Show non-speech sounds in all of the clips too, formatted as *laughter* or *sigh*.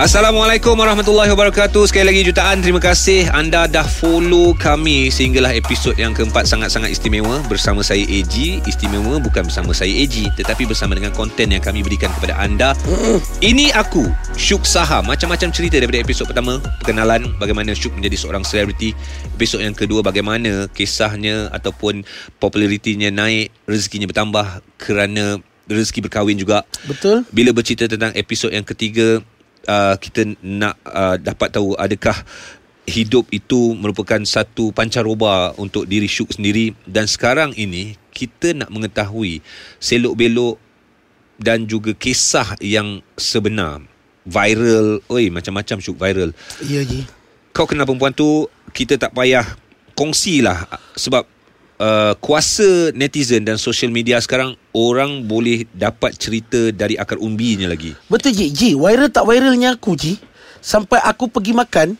Assalamualaikum warahmatullahi wabarakatuh. Sekali lagi jutaan Terima kasih. Anda dah follow kami Sehinggalah episod yang keempat Sangat-sangat istimewa Bersama saya AG Istimewa bukan bersama saya AG Tetapi bersama dengan konten Yang kami berikan kepada anda. Ini aku Syuk Saha. Macam-macam cerita daripada episod pertama Perkenalan Bagaimana Syuk menjadi seorang selebriti. Episod yang kedua Bagaimana kisahnya Ataupun popularitinya naik Rezekinya bertambah Kerana rezeki berkahwin juga. Betul. bila bercerita tentang episod yang ketiga uh, kita nak uh, dapat tahu adakah hidup itu merupakan satu pancaroba untuk diri Syuk sendiri. Dan sekarang ini kita nak mengetahui selok belok dan juga kisah yang sebenar. Viral. Oi macam-macam Syuk viral. Ya Ji. kau kenal perempuan tu kita tak payah kongsilah sebab uh, kuasa netizen dan social media sekarang orang boleh dapat cerita dari akar umbinya lagi. Betul Ji. Ji, viral tak viralnya aku Ji. Sampai aku pergi makan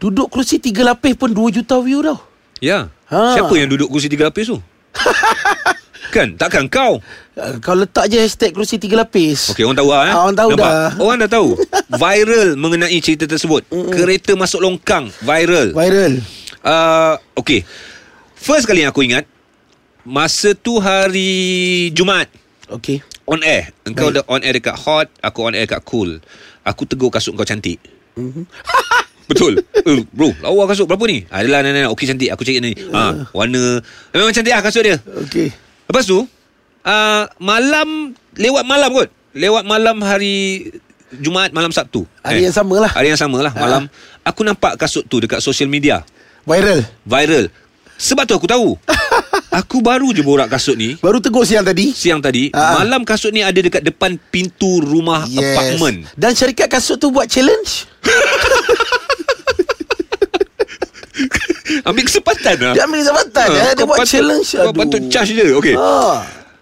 duduk kerusi tiga lapis pun 2 juta view tau. Ya. Ha. Siapa yang duduk kursi tiga lapis tu? *laughs* kan? Takkan kau? Uh, kau letak je hashtag kerusi tiga lapis. Okey, orang tahu lah eh. Ah, orang tahu Nampak? dah. Orang dah tahu. *laughs* Viral mengenai cerita tersebut. Kereta masuk longkang. Viral. Viral. Uh, okay. First kali yang aku ingat, masa tu hari Jumaat. Okey. On air. Engkau Baik. dah on air dekat hot Aku on air dekat cool. Aku tegur kasut kau cantik. Mhm. *laughs* Betul. Eh, Bro lawa kasut berapa ni? Adalah nenek Okey cantik. Aku cari ni. Ha, Warna. Memang cantik lah kasut dia. Okey. Lepas tu uh, Malam Lewat malam kot. Lewat malam hari Jumaat malam Sabtu. Hari yang sama lah. Hari yang sama lah Malam. Aku nampak kasut tu Dekat social media. Viral. Viral Sebab tu aku tahu *laughs* Aku baru je borak kasut ni Baru tegur siang tadi. Siang tadi Ah. Malam kasut ni ada dekat depan Pintu rumah apartment Dan syarikat kasut tu buat challenge. *laughs* Ambil kesempatan lah Dia ambil kesempatan eh. Dia buat patut- challenge. Kau patut charge dia Okay Ha.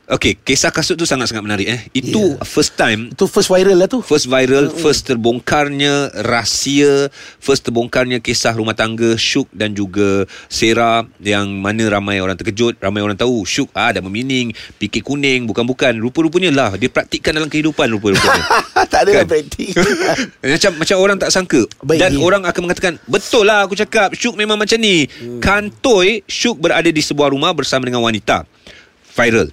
Okay Kisah kasut tu sangat-sangat menarik eh Itu Yeah. first time Itu first viral lah tu. First viral First terbongkarnya Rahsia First terbongkarnya Kisah rumah tangga Syuk dan juga Sarah Yang mana ramai orang terkejut Ramai orang tahu Syuk ah, dah memining Fikir kuning Bukan-bukan Rupa-rupanya lah Dia praktikkan dalam kehidupan Rupa-rupanya *laughs* tak ada Kan? praktik. *laughs* macam macam orang tak sangka Baik, dan dia. orang akan mengatakan betul lah aku cakap Syuk memang macam ni hmm. kantoi Syuk berada di sebuah rumah bersama dengan wanita viral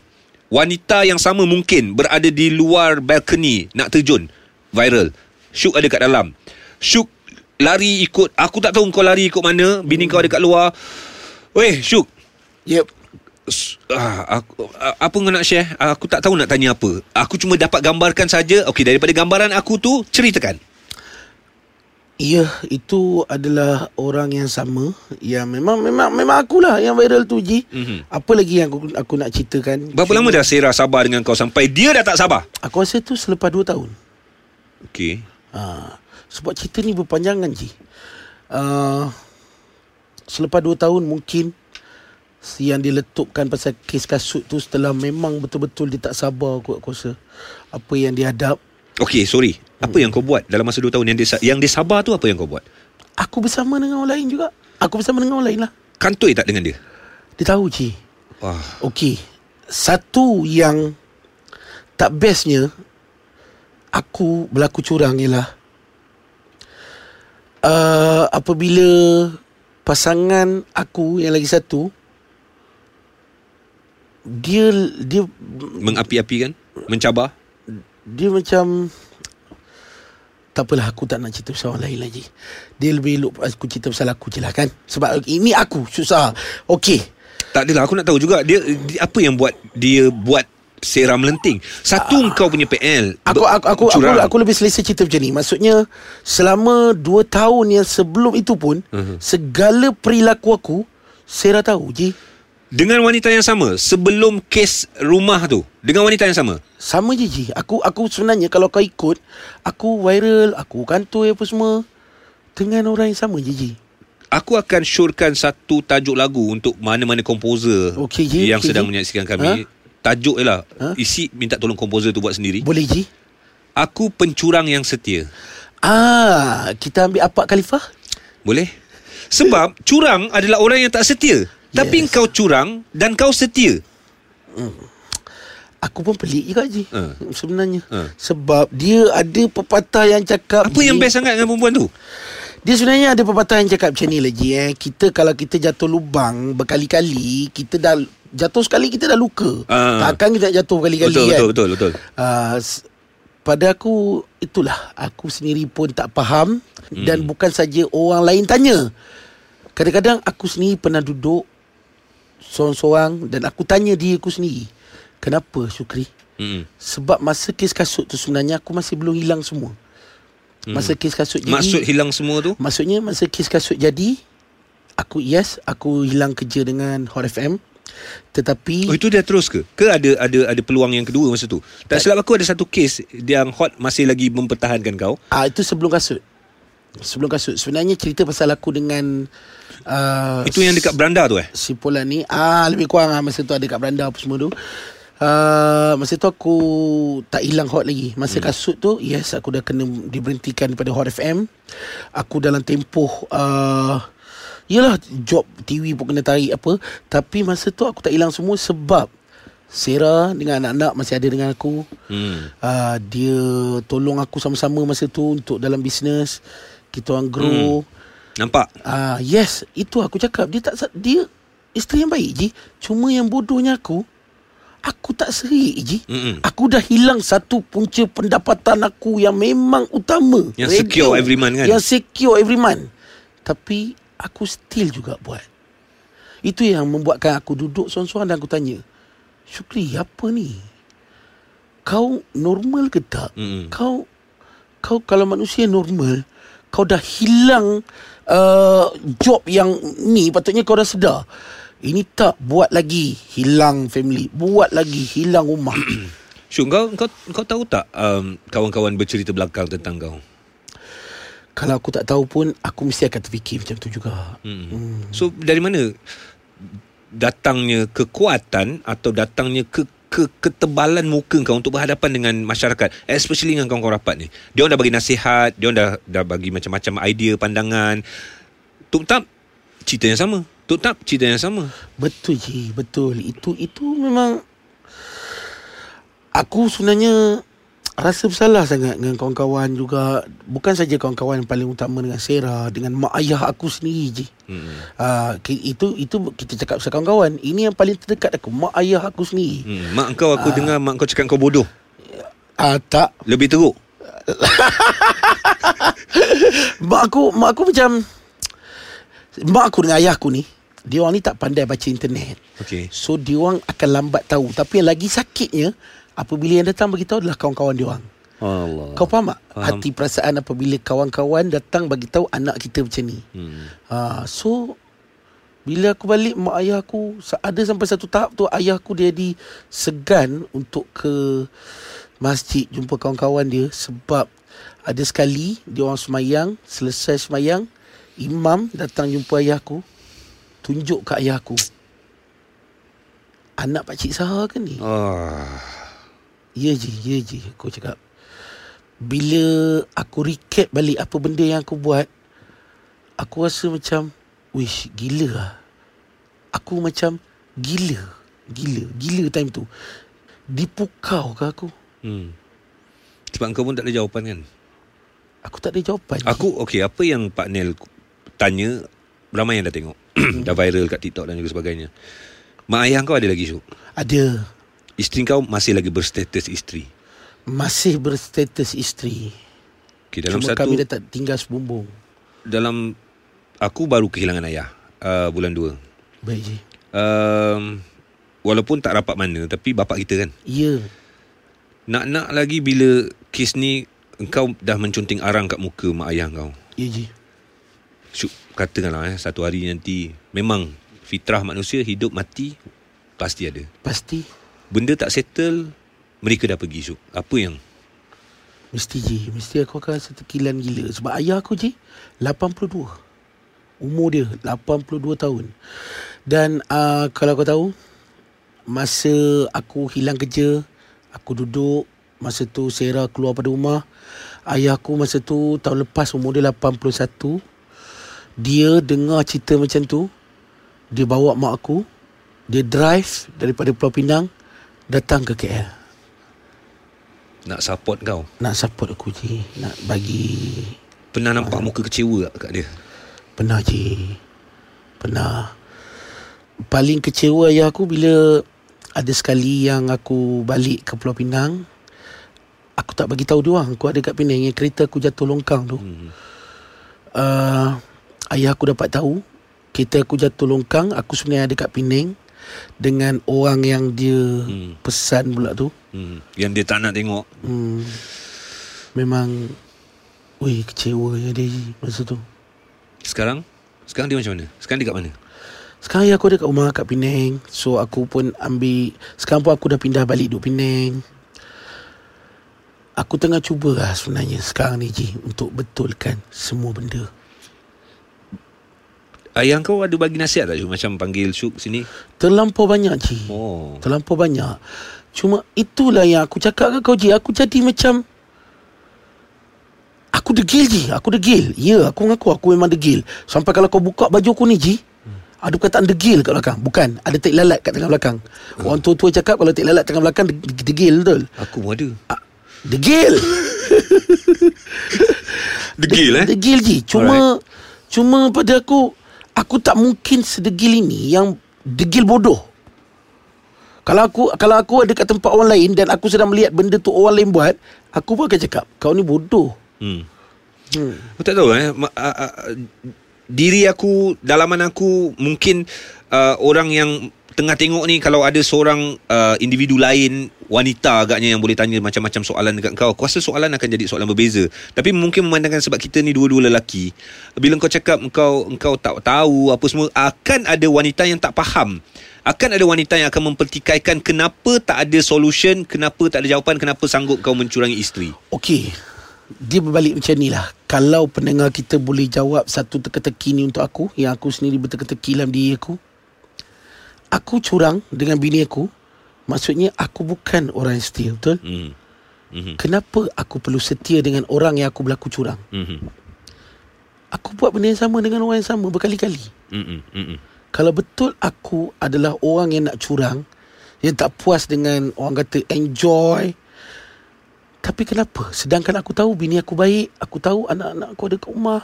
wanita yang sama mungkin berada di luar balcony nak terjun viral Syuk ada kat dalam Syuk lari ikut aku tak tahu kau lari ikut mana bini kau ada kat luar Weh Syuk yep. Ah, aku, apa kau nak share? Aku tak tahu nak tanya apa. Aku cuma dapat gambarkan saja. Okey, daripada gambaran aku tu, ceritakan. Ya, itu adalah orang yang sama yang memang memang memang akulah yang viral tu Ji. Mhm. Apa lagi yang aku aku nak ceritakan? Berapa lama dah Sarah sabar dengan kau sampai dia dah tak sabar? Aku rasa tu selepas 2 tahun. Okey. Ha, sebab cerita ni berpanjangan Ji. Uh, selepas 2 tahun mungkin yang diletupkan pasal kes kasut tu setelah memang betul-betul dia tak sabar aku, aku rasa. Apa yang dia hadap. Okey, sorry. Apa yang kau buat dalam masa 2 tahun yang dia yang dia sabar tu apa yang kau buat? Aku bersama dengan orang lain juga. Aku bersama dengan orang lain lah. Kantoi tak dengan dia? Dia tahu Ji. Wah. Okey. Satu yang tak bestnya aku berlaku curang ialah uh, apabila pasangan aku yang lagi satu dia dia Mengapi-api kan? Mencabar? dia macam tak apalah aku tak nak cerita pasal orang lain lagi. Dia lebih elok aku cerita pasal aku je lah kan. Sebab ini aku susah. Okey. Tak adalah aku nak tahu juga dia, dia apa yang buat dia buat Sarah melenting. Satu kau punya PL. Aku aku aku, aku curang. aku lebih selesa cerita macam ni. Maksudnya selama 2 tahun yang sebelum itu pun uh-huh. segala perilaku aku Sarah tahu je. Dengan wanita yang sama sebelum kes rumah tu. Dengan wanita yang sama. Sama je Ji. Aku aku sebenarnya kalau kau ikut aku viral, aku kantoi apa semua dengan orang yang sama je Ji. Aku akan syorkan satu tajuk lagu untuk mana-mana komposer Okey, Ji. yang Okey, sedang Ji. menyaksikan kami. Tajuk je lah. Ha? Isi minta tolong komposer tu buat sendiri. Boleh Ji? Aku pencurang yang setia. Ah, kita ambil apa Khalifah? Boleh? Sebab curang adalah orang yang tak setia. Tapi Yes. kau curang dan kau setia. Aku pun pelik juga Ji Ha. Sebenarnya Ha. Sebab dia ada pepatah yang cakap Apa yang best sangat dengan perempuan tu? Dia sebenarnya ada pepatah yang cakap macam ni Ji eh. Kita kalau kita jatuh lubang berkali-kali Kita dah Jatuh sekali kita dah luka Ah. Takkan kita nak jatuh berkali-kali Betul, kan betul, betul, betul. uh, pada aku itulah aku sendiri pun tak faham hmm. dan bukan saja orang lain tanya. Kadang-kadang aku sendiri pernah duduk seorang-seorang dan aku tanya diri aku sendiri. Kenapa Syukri? Mm-mm. Sebab masa kes kasut tu sebenarnya aku masih belum hilang semua. Masa kes kasut jadi Maksud hilang semua tu? Maksudnya masa kes kasut jadi Aku yes Aku hilang kerja dengan Hot FM Tetapi Oh itu dia terus ke? Ke ada ada ada peluang yang kedua masa tu? Tak silap aku ada satu kes yang hot masih lagi mempertahankan kau. Ah itu sebelum kasut. Sebelum kasut. Sebenarnya cerita pasal aku dengan uh, Itu yang dekat beranda tu eh? si Polan ni ah lebih kurang ah masa tu ada kat beranda apa semua tu. Uh, masa tu aku tak hilang hot lagi. Masa hmm. kasut tu yes aku dah kena diberhentikan daripada Hot FM. Aku dalam tempoh uh, Yelah job TV pun kena tarik apa Tapi masa tu aku tak hilang semua sebab Sarah dengan anak-anak masih ada dengan aku Hmm. uh, dia tolong aku sama-sama masa tu untuk dalam bisnes kita orang grow hmm. Nampak? uh, yes itu aku cakap dia tak dia isteri yang baik je cuma yang bodohnya aku aku tak serik je Mm-mm. aku dah hilang satu punca pendapatan aku yang memang utama Yang secure every month kan? yang secure every month tapi aku still juga buat itu yang membuatkan aku duduk seorang-seorang dan aku tanya Syukri apa ni kau normal ke tak? Mm-mm. Kau kau kalau manusia normal, kau dah hilang uh, job yang ni patutnya kau dah sedar. Ini tak buat lagi hilang family, buat lagi hilang rumah. *clears throat* Syuk, kau, kau, kau tahu tak um, kawan-kawan bercerita belakang tentang kau? kalau aku tak tahu pun aku mesti akan terfikir macam tu juga. Hmm. Hmm. So, dari mana datangnya kekuatan atau datangnya ke, ke ketebalan muka kau untuk berhadapan dengan masyarakat especially dengan kawan-kawan rapat ni. Dia orang dah bagi nasihat dia orang dah dah bagi macam-macam idea pandangan. Tuk tak cerita yang sama. Tuk tak cerita yang sama. Betul je, betul. Itu itu memang aku sebenarnya rasa bersalah sangat dengan kawan-kawan juga. Bukan saja kawan-kawan yang paling utama dengan Sarah, dengan mak ayah aku sendiri je. hmm. Uh, itu itu kita cakap pasal kawan-kawan. Ini yang paling terdekat aku, mak ayah aku sendiri. Hmm. mak kau aku dengar mak kau cakap kau bodoh Ah uh, tak, lebih teruk *laughs* mak aku mak aku macam mak aku dengan ayah aku ni, dia orang ni tak pandai baca internet. okey So dia orang akan lambat tahu Tapi yang lagi sakitnya Apabila yang datang bagi tahu adalah kawan-kawan dia orang. Allah Kau faham tak? Faham. Hati perasaan apabila kawan-kawan datang bagi tahu anak kita macam ni. hmm. Ha, so bila aku balik mak ayah aku ada sampai satu tahap tu ayah aku dia di segan untuk ke masjid jumpa kawan-kawan dia sebab ada sekali dia orang semayang selesai semayang imam datang jumpa ayah aku tunjuk kat ayah aku anak pak cik Sahar ke ni ah. Ya je, ya je Aku cakap. Bila aku recap balik Apa benda yang aku buat Aku rasa macam Wish gila lah. Aku macam Gila Gila Gila time tu. Dipukau ke aku? Hmm. sebab kau pun tak ada jawapan kan? Aku tak ada jawapan. Aku okey apa yang Pak Nel tanya ramai yang dah tengok. *clears throat* Dah viral kat TikTok dan juga sebagainya. Mak ayah kau ada lagi Syuk. Ada Isteri kau masih lagi berstatus isteri. Masih berstatus isteri Okay, dalam Cuma satu kami dah tak tinggal sebumbung dalam aku baru kehilangan ayah uh, bulan 2. Baik je Um, walaupun tak rapat mana tapi bapak kita kan. Ya Nak-nak lagi bila kes ni engkau dah menconting arang kat muka mak ayah kau. Ya je Syuk, katakanlah eh, satu hari nanti memang fitrah manusia hidup mati pasti ada. Pasti Benda tak settle Mereka dah pergi Syuk. Apa yang? Mesti je Mesti aku akan rasa terkilan gila. Sebab ayah aku je 82 Umur dia 82 tahun. Dan uh, Kalau kau tahu Masa aku hilang kerja Aku duduk Masa tu Sarah keluar pada rumah Ayah aku masa tu Tahun lepas umur dia 81 Dia dengar cerita macam tu Dia bawa mak aku Dia drive Daripada Pulau Pinang Datang ke KL Nak support kau? Nak support aku Ji. Nak bagi Pernah nampak muka kecewa tak kat dia? Pernah Ji. Pernah. Paling kecewa ayah aku bila Ada sekali yang aku balik ke Pulau Pinang Aku tak bagi tahu dia orang. Aku ada kat Penang Yang kereta aku jatuh longkang tu. Hmm. uh, Ayah aku dapat tahu Kereta aku jatuh longkang Aku sebenarnya ada kat Penang Dengan orang yang dia Hmm. Pesan pula tu. Hmm. Yang dia tak nak tengok. Hmm, Memang Weh kecewa ya dia Masa tu. Sekarang? Sekarang dia macam mana? Sekarang dia kat mana? Sekarang ayah aku ada kat rumah kat Penang. So aku pun ambil Sekarang pun aku dah pindah balik duduk Penang. Aku tengah cuba lah sebenarnya Sekarang ni Ji Untuk betulkan semua benda Ayah kau ada bagi nasihat tak? Syuk? Macam panggil Syuk sini? Terlampau banyak Ji. Oh. Terlampau banyak. Cuma itulah yang aku cakap kan kau Ji. Aku jadi macam Aku degil Ji. Aku degil. Ya aku mengaku aku memang degil. Sampai kalau kau buka baju aku ni Ji ada perkataan degil kat belakang. Bukan Ada tek lalat kat tengah belakang. Orang tua-tua cakap Kalau tek lalat tengah belakang de- de- Degil betul? Aku pun ada. Ah, Degil. *laughs* Degil eh? Degil Ji. Cuma Cuma pada aku Aku tak mungkin sedegil ini Yang degil bodoh Kalau aku Kalau aku ada kat tempat orang lain Dan aku sedang melihat Benda tu orang lain buat Aku pun akan cakap Kau ni bodoh hmm. hmm. Aku tak tahu eh Ma- a- a- Diri aku Dalaman aku Mungkin uh, Orang yang Tengah tengok ni Kalau ada seorang uh, Individu lain Wanita agaknya Yang boleh tanya Macam-macam soalan dekat kau Aku rasa soalan akan jadi soalan berbeza. Tapi mungkin memandangkan Sebab kita ni dua-dua lelaki Bila kau cakap Engkau engkau tak tahu Apa semua Akan ada wanita yang tak faham. Akan ada wanita yang akan mempertikaikan kenapa tak ada solution, kenapa tak ada jawapan, kenapa sanggup kau mencurangi isteri. Okey. Dia berbalik macam ni lah. Kalau pendengar kita boleh jawab Satu teka-teki ni untuk aku Yang aku sendiri berteka-teki dalam diri aku Aku curang dengan bini aku Maksudnya aku bukan orang yang setia Betul? Hmm. Mhm. Kenapa aku perlu setia dengan orang yang aku berlaku curang? Mhm. Aku buat benda yang sama dengan orang yang sama berkali-kali. Mhm. Mhm. Kalau betul aku adalah orang yang nak curang, yang tak puas dengan orang kata enjoy. Tapi kenapa? Sedangkan aku tahu bini aku baik, aku tahu anak-anak aku ada kat rumah.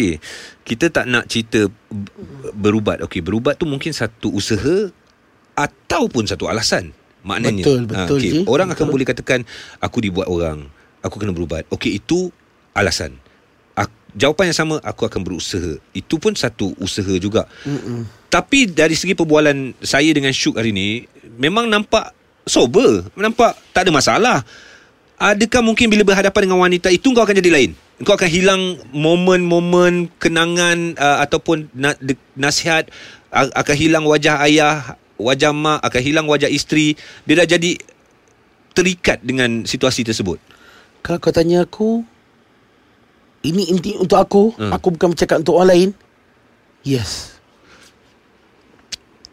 Okey, kita tak nak cerita berubat. Okey, berubat tu mungkin satu usaha ataupun satu alasan. Maknanya. Betul, Ah, betul, okey. Ji. Orang akan Betul. boleh katakan aku dibuat orang, aku kena berubat. Okey, itu alasan. Jawapan yang sama aku akan berusaha. Itu pun satu usaha juga. Mm-mm. Tapi dari segi perbualan saya dengan Syuk hari ni memang nampak sober, nampak tak ada masalah. Adakah mungkin bila berhadapan dengan wanita itu kau akan jadi lain? Kau akan hilang momen-momen kenangan uh, ataupun na- de- nasihat uh, akan hilang wajah ayah, wajah mak, akan hilang wajah isteri. Dia dah jadi terikat dengan situasi tersebut. Kalau kau tanya aku, ini inti untuk aku, Hmm. aku bukan bercakap untuk orang lain. Yes.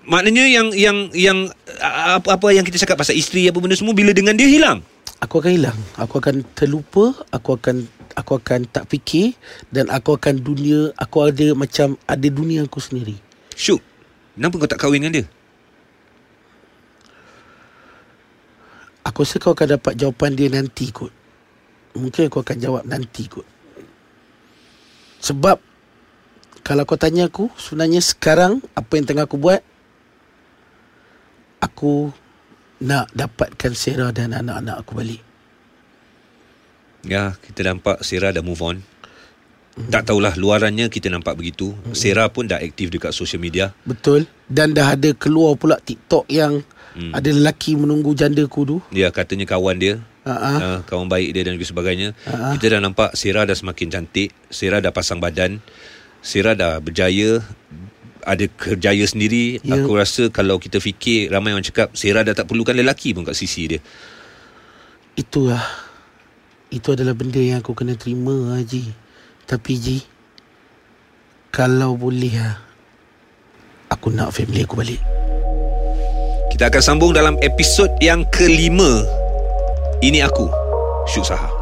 Maknanya yang yang yang uh, apa-apa yang kita cakap pasal isteri apa benda semua bila dengan dia hilang. Aku akan hilang. Aku akan terlupa, aku akan aku akan tak fikir dan aku akan dunia, aku ada macam ada dunia aku sendiri. Syuk, kenapa kau tak kahwin dengan dia? Aku rasa kau akan dapat jawapan dia nanti kot. Mungkin aku akan jawab nanti kot. Sebab kalau kau tanya aku, sebenarnya sekarang apa yang tengah aku buat aku nak dapatkan Sarah dan anak-anak aku balik. Ya, kita nampak Sarah dah move on. Tak tahulah luarannya kita nampak begitu. Sarah pun dah aktif dekat social media. Betul. Dan dah ada keluar pula TikTok yang Hmm. ada lelaki menunggu janda ku tu. Ya, katanya kawan dia, Ha uh, kawan baik dia dan juga sebagainya. Ha. Kita dah nampak Sarah dah semakin cantik. Sarah dah pasang badan. Sarah dah berjaya ada kerjaya sendiri. Ya. Aku rasa kalau kita fikir ramai orang cakap Sarah dah tak perlukan lelaki pun kat sisi dia. Itulah. Itu adalah benda yang aku kena terima Haji. Tapi Ji, kalau boleh lah, aku nak family aku balik. Kita akan sambung dalam episod yang kelima. Ini aku, Syuk Sahar.